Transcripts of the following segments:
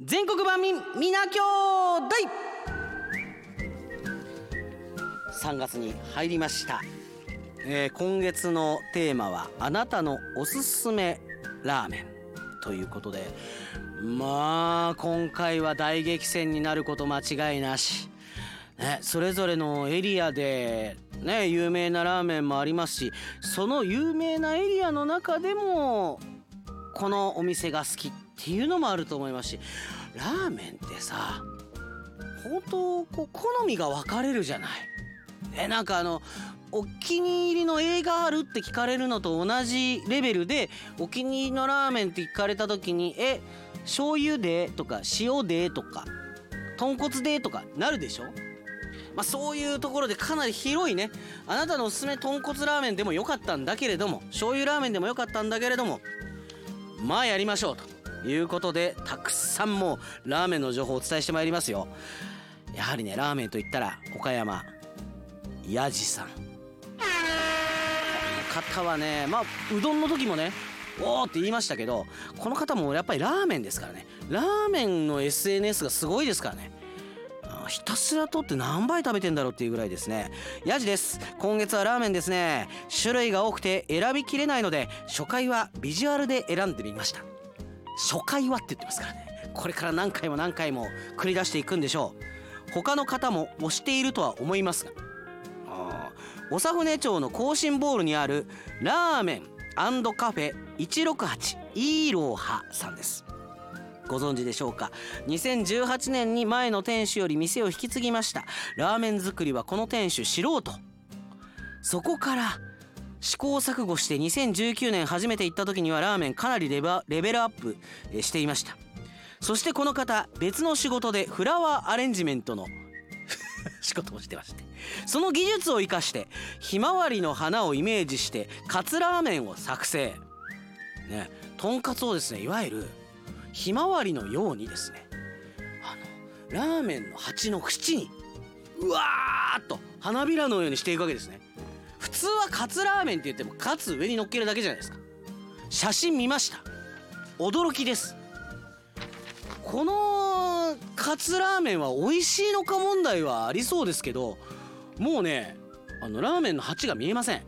全国版民みな兄弟3月に入りました、えー今月のテーマはあなたのおすすめラーメン。ということでまあ今回は大激戦になること間違いなし、ね、それぞれのエリアでね有名なラーメンもありますしその有名なエリアの中でもこのお店が好きっていうのもあると思いますしラーメンってさ本当こう好みが分かれるじゃない。えなんかあのお気に入りの映画あるって聞かれるのと同じレベルでお気に入りのラーメンって聞かれた時に「え醤油で?」とか「塩で?」とか「豚骨で?」とかなるでしょ？まあそういうところでかなり広いねあなたのおすすめ豚骨ラーメンでもよかったんだけれども醤油ラーメンでもよかったんだけれどもまあやりましょうということでたくさんもうラーメンの情報をお伝えしてまいりますよ。やはりねラーメンといったら岡山やじさん。この方はねまあうどんの時もねおーって言いましたけどこの方もやっぱりラーメンですからね。ラーメンの SNS がすごいですからね。ひたすらとって何杯食べてんだろうっていうぐらいですね。ヤジです。今月はラーメンですね。種類が多くて選びきれないので初回はビジュアルで選んでみました。初回はって言ってますからね。これから何回も何回も繰り出していくんでしょう。他の方も推しているとは思いますが。あー長船町の更新ボールにあるラーメンカフェ168イーローハさんです。ご存知でしょうか？2018年に前の店主より店を引き継ぎました。ラーメン作りはこの店主素人そこから試行錯誤して2019年初めて行った時にはラーメンかなりレベルアップしていました。そしてこの方別の仕事でフラワーアレンジメントの 仕事をしてまして。その技術を生かしてひまわりの花をイメージしてカツラーメンを作成。ねとんかつをですねいわゆるひまわりのようにですねあのラーメンの鉢の縁にうわーっと花びらのようにしていくわけですね。普通はカツラーメンって言ってもカツ上に乗っけるだけじゃないですか。写真見ました。驚きです。このカツラーメンは美味しいのか問題はありそうですけどもうねあのラーメンの鉢が見えません。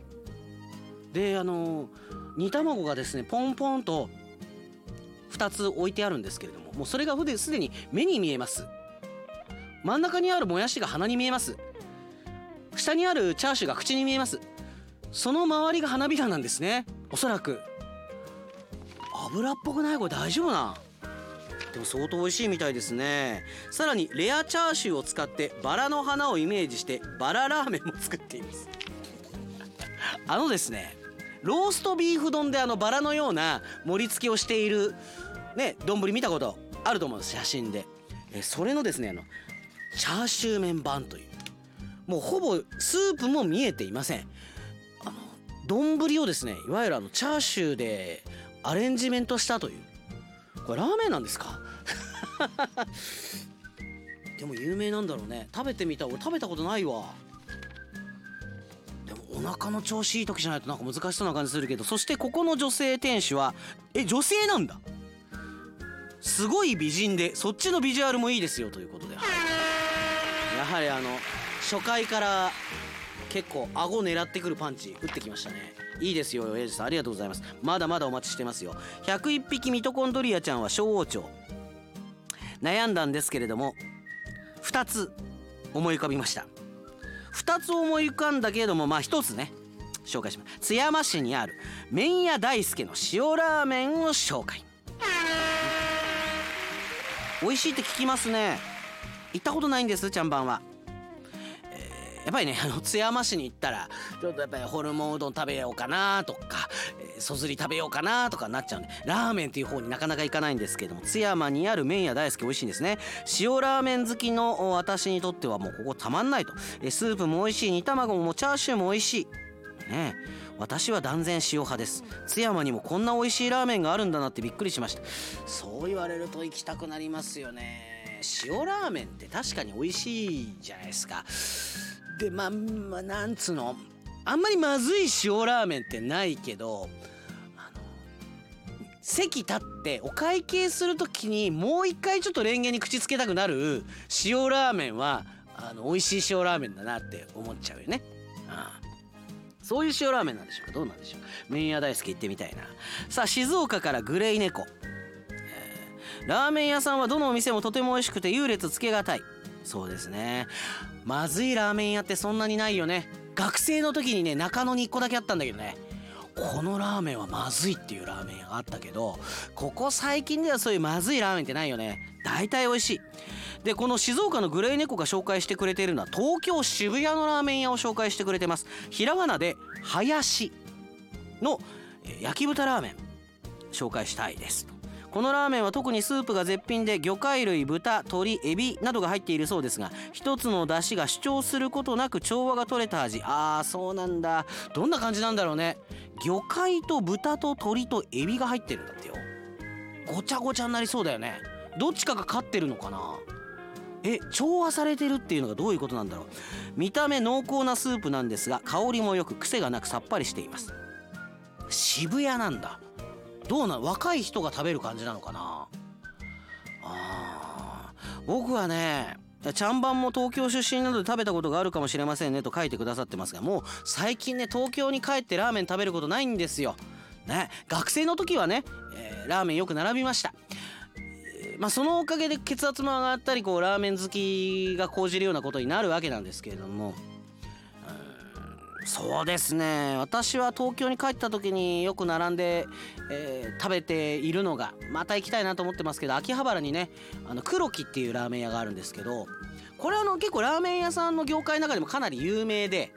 であの煮卵がですねポンポンと2つ置いてあるんですけれどももうそれがすでに目に見えます。真ん中にあるもやしが鼻に見えます。下にあるチャーシューが口に見えます。その周りが花びらなんですね。おそらく。油っぽくない？これ大丈夫な？でも相当美味しいみたいですね。さらにレアチャーシューを使ってバラの花をイメージしてバララーメンも作っています。あのですねローストビーフ丼であのバラのような盛り付けをしているね丼見たことあると思うんです写真で。えそれのですねあのチャーシュー麺版という。もうほぼスープも見えていません。あの丼をですねいわゆるあのチャーシューでアレンジメントしたという。これラーメンなんですか？でも有名なんだろうね。食べてみた俺食べたことないわ。お腹の調子いい時じゃないとなんか難しそうな感じするけどそしてここの女性店主はえ女性なんだ？すごい美人でそっちのビジュアルもいいですよということで、はい、やはりあの初回から結構顎狙ってくるパンチ打ってきましたね。いいですよエイジさん。ありがとうございます。まだまだお待ちしてますよ。101匹ミトコンドリアちゃんは小王朝。悩んだんですけれども2つ思い浮かびました。2つ思い浮かんだけれどもまあ1つね紹介します。津山市にある麺屋大輔の塩ラーメンを紹介。美味しいって聞きますね。行ったことないんですちゃんばんは。やっぱりねあの津山市に行ったらちょっとやっぱりホルモンうどん食べようかなとかえーそずり食べようかなとかなっちゃうんでラーメンっていう方になかなか行かないんですけども津山にある麺屋大好き美味しいんですね。塩ラーメン好きの私にとってはもうここたまんないと。えースープも美味しい煮卵もチャーシューも美味しい。ねえ私は断然塩派です。津山にもこんな美味しいラーメンがあるんだなってびっくりしました。そう言われると行きたくなりますよね。塩ラーメンって確かに美味しいじゃないですか。でまあ、ま、なんつうの。あんまりまずい塩ラーメンってないけど席立ってお会計する時にもう一回ちょっとレンゲに口つけたくなる塩ラーメンはあの美味しい塩ラーメンだなって思っちゃうよね。ああ。そういう塩ラーメンなんでしょうか？どうなんでしょう？麺屋大好き行ってみたいな。さあ静岡からグレイ猫、えーラーメン屋さんはどのお店もとても美味しくて優劣つけがたい。そうですね。まずいラーメン屋ってそんなにないよね。学生の時にね中野に1個だけあったんだけどね。このラーメンはまずいっていうラーメン屋があったけどここ最近ではそういうまずいラーメンってないよね。大体美味しい。でこの静岡のグレイ猫が紹介してくれているのは東京渋谷のラーメン屋を紹介してくれてます。ひらがなで「林」の焼き豚ラーメン。紹介したいですこのラーメンは特にスープが絶品で魚介類豚鶏エビなどが入っているそうですが一つの出汁が主張することなく調和が取れた味。あーそうなんだ。どんな感じなんだろうね。魚介と豚と鶏とエビが入ってるんだってよ。ごちゃごちゃになりそうだよね。どっちかが勝ってるのかな。え調和されてるっていうのがどういうことなんだろう。見た目濃厚なスープなんですが香りもよく癖がなくさっぱりしています。渋谷なんだ。どうな若い人が食べる感じなのかな？あ僕はねちゃんばんも東京出身なので食べたことがあるかもしれませんねと書いてくださってますがもう最近ね東京に帰ってラーメン食べることないんですよ。ね学生の時はね、えーラーメンよく並びました。えーまあそのおかげで血圧も上がったりこうラーメン好きが講じるようなことになるわけなんですけれどもそうですね。私は東京に帰った時によく並んで、えー食べているのがまた行きたいなと思ってますけど秋葉原にねあの黒木っていうラーメン屋があるんですけどこれあの結構ラーメン屋さんの業界の中でもかなり有名で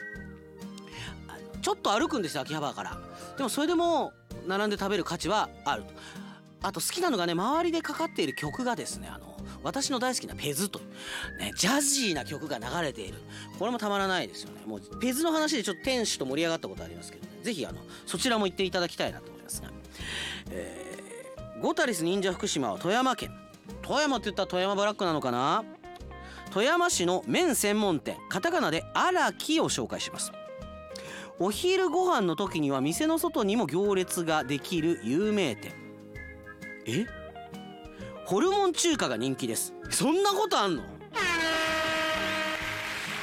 ちょっと歩くんですよ秋葉原から。でもそれでも並んで食べる価値はあると。あと好きなのがね周りでかかっている曲がですねあの私の大好きなペズという、ね、ジャジーな曲が流れている。これもたまらないですよね。もうペズの話でちょっと店主と盛り上がったことありますけど、ね、ぜひあのそちらも行っていただきたいなと思いますが、えーゴタリス忍者福島は富山県。富山って言ったら富山ブラックなのかな？富山市の麺専門店。カタカナで荒木を紹介します。お昼ご飯の時には店の外にも行列ができる有名店。え？ホルモン中華が人気です。そんなことあんの？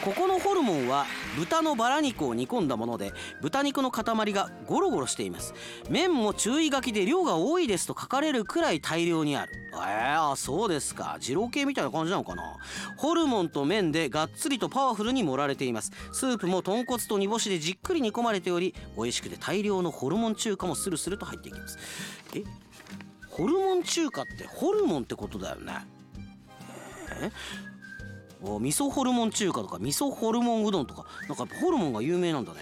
ここのホルモンは豚のバラ肉を煮込んだもので豚肉の塊がゴロゴロしています。麺も注意書きで量が多いですと書かれるくらい大量にある。えー、そうですか。二郎系みたいな感じなのかな？ホルモンと麺でがっつりとパワフルに盛られています。スープも豚骨と煮干しでじっくり煮込まれており美味しくて大量のホルモン中華もスルスルと入っていきます。えホルモン中華ってホルモンってことだよね。えお味噌ホルモン中華とか味噌ホルモンうどんとか。なんかホルモンが有名なんだね。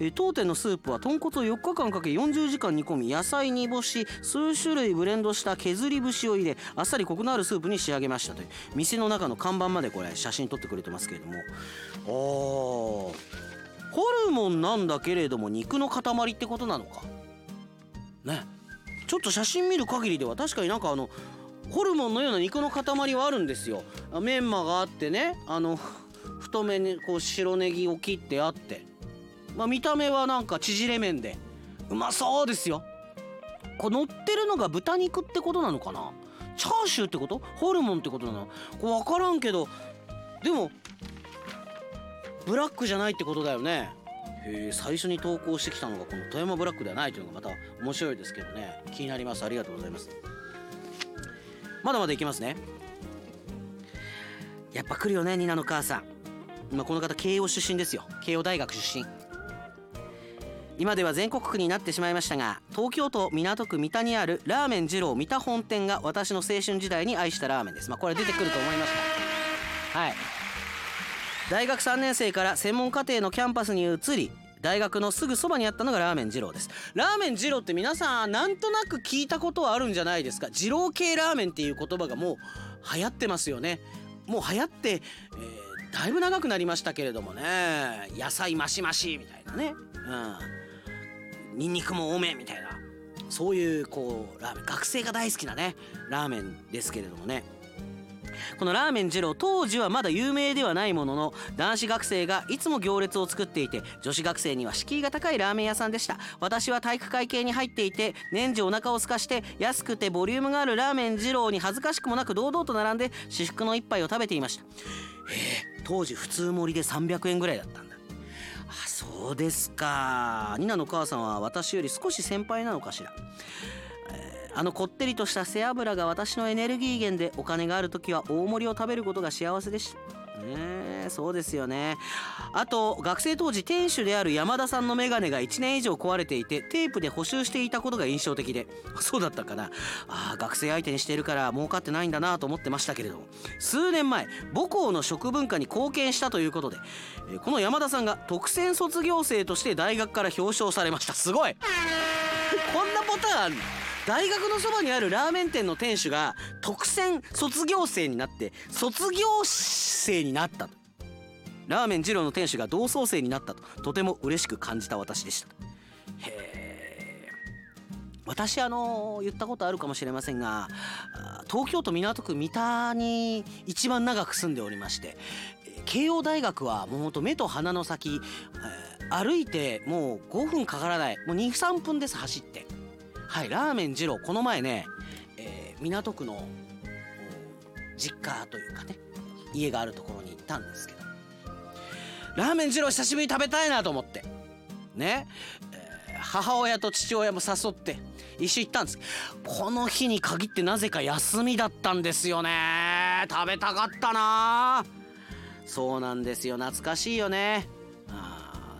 え当店のスープは豚骨を4日間かけ40時間煮込み野菜煮干し数種類ブレンドした削り節を入れあっさりコクのあるスープに仕上げましたという。店の中の看板までこれ写真撮ってくれてますけれども。あー。ホルモンなんだけれども肉の塊ってことなのか？ねちょっと写真見る限りでは確かになんかあのホルモンのような肉の塊はあるんですよ。メンマがあってねあの太めにこう白ネギを切ってあって。まあ見た目はなんか縮れ麺で。うまそうですよ。こう乗ってるのが豚肉ってことなのかな？チャーシューってこと？ホルモンってことなの？これ分からんけど。でもブラックじゃないってことだよね。へえ最初に投稿してきたのがこの富山ブラックではないというのがまた面白いですけどね。気になります。ありがとうございます。まだまだいきますね。やっぱ来るよねニナの母さん。今この方慶応出身ですよ。慶応大学出身。今では全国区になってしまいましたが東京都港区三田にあるラーメン二郎三田本店が私の青春時代に愛したラーメンです。まあこれ出てくると思いましたはい。大学3年生から専門課程のキャンパスに移り大学のすぐそばにあったのがラーメン二郎です。ラーメン二郎って皆さんなんとなく聞いたことはあるんじゃないですか。二郎系ラーメンっていう言葉がもう流行ってますよね。もう流行って、えーだいぶ長くなりましたけれどもね。野菜マシマシみたいなね。うん。ニンニクも多めみたいな。そういうこうラーメン。学生が大好きなねラーメンですけれどもね。このラーメン二郎当時はまだ有名ではないものの男子学生がいつも行列を作っていて女子学生には敷居が高いラーメン屋さんでした。私は体育会系に入っていて年中お腹を空かして安くてボリュームがあるラーメン二郎に恥ずかしくもなく堂々と並んで至福の一杯を食べていました。へえ当時普通盛りで300円ぐらいだったんだ。あそうですか。ニナのお母さんは私より少し先輩なのかしら。あのこってりとした背脂が私のエネルギー源でお金がある時は大盛りを食べることが幸せでした。ねそうですよね。あと学生当時店主である山田さんのメガネが1年以上壊れていてテープで補修していたことが印象的で。そうだったかな。あ学生相手にしてるから儲かってないんだなと思ってましたけれども。数年前母校の食文化に貢献したということでこの山田さんが特選卒業生として大学から表彰されました。すごい。こんなパターン。あるの大学のそばにあるラーメン店の店主が特選卒業生になって卒業生になったと。ラーメン二郎の店主が同窓生になったと。とても嬉しく感じた私でした。へえ私あの言ったことあるかもしれませんが東京都港区三田に一番長く住んでおりまして慶応大学はもうほんと目と鼻の先、えー、歩いてもう5分かからない。もう23分です走って。はいラーメン二郎この前ね、えー、港区の実家というかね家があるところに行ったんですけどラーメン二郎久しぶりに食べたいなと思ってね、えー、母親と父親も誘って一緒行ったんです。この日に限ってなぜか休みだったんですよね。食べたかったな。そうなんですよ。懐かしいよね。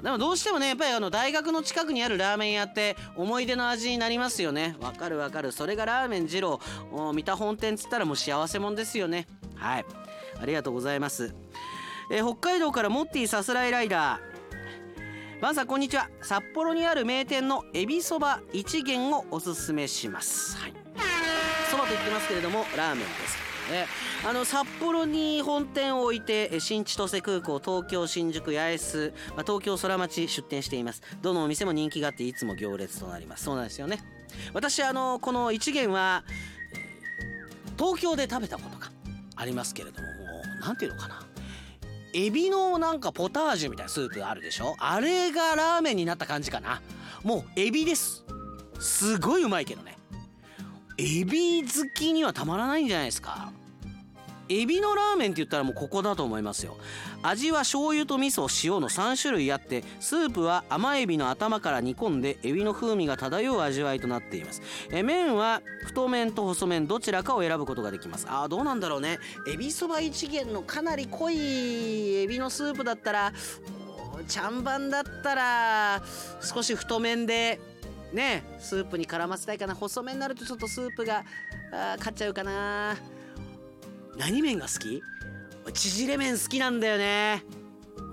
でもどうしてもねやっぱりあの大学の近くにあるラーメン屋って思い出の味になりますよね。わかるわかる。それがラーメン二郎。三田本店っつったらもう幸せもんですよね。はい。ありがとうございます。えー、北海道からモッティさすらいライダー。バンさんこんにちは。札幌にある名店のエビそば一元をおすすめします。はい。そばと言ってますけれどもラーメンです。ね。あの札幌に本店を置いて新千歳空港東京新宿八重洲、まあ、東京空町出店しています。どのお店も人気があっていつも行列となります。そうなんですよね。私あのこの一元は東京で食べたことがありますけれども何ていうのかな。エビのなんかポタージュみたいなスープあるでしょ。あれがラーメンになった感じかな。もうエビです。すごいうまいけどね。エビ好きにはたまらないんじゃないですか。エビのラーメンって言ったらもうここだと思いますよ。味は醤油と味噌塩の3種類あってスープは甘エビの頭から煮込んでエビの風味が漂う味わいとなっています。え麺は太麺と細麺どちらかを選ぶことができます。あーどうなんだろうね。エビそば一元のかなり濃いエビのスープだったらちゃんばんだったら少し太麺でねスープに絡ませたいかな。細麺になるとちょっとスープがあ勝っちゃうかな。何麺が好き？縮れ麺好きなんだよね。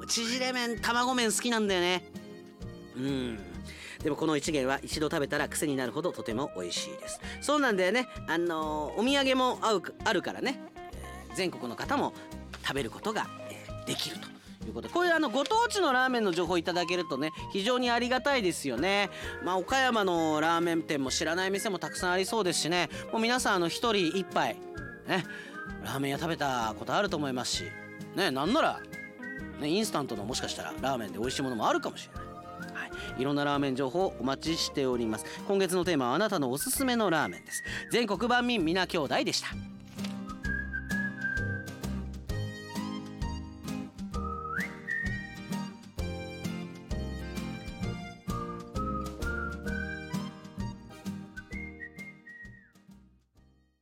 縮れ麺卵麺好きなんだよね。うん。でもこの一元は一度食べたら癖になるほどとても美味しいです。そうなんだよね。あのお土産も合うあるからね、えー、全国の方も食べることが、えー、できるということ。でこういうあのご当地のラーメンの情報いただけるとね非常にありがたいですよね。まあ岡山のラーメン店も知らない店もたくさんありそうですしね。もう皆さんあの一人一杯ね。ラーメン屋食べたことあると思いますしねなんなら、ね、インスタントのもしかしたらラーメンで美味しいものもあるかもしれない。はい、いろんなラーメン情報お待ちしております。今月のテーマはあなたのおすすめのラーメンです。全国版民皆兄弟でした。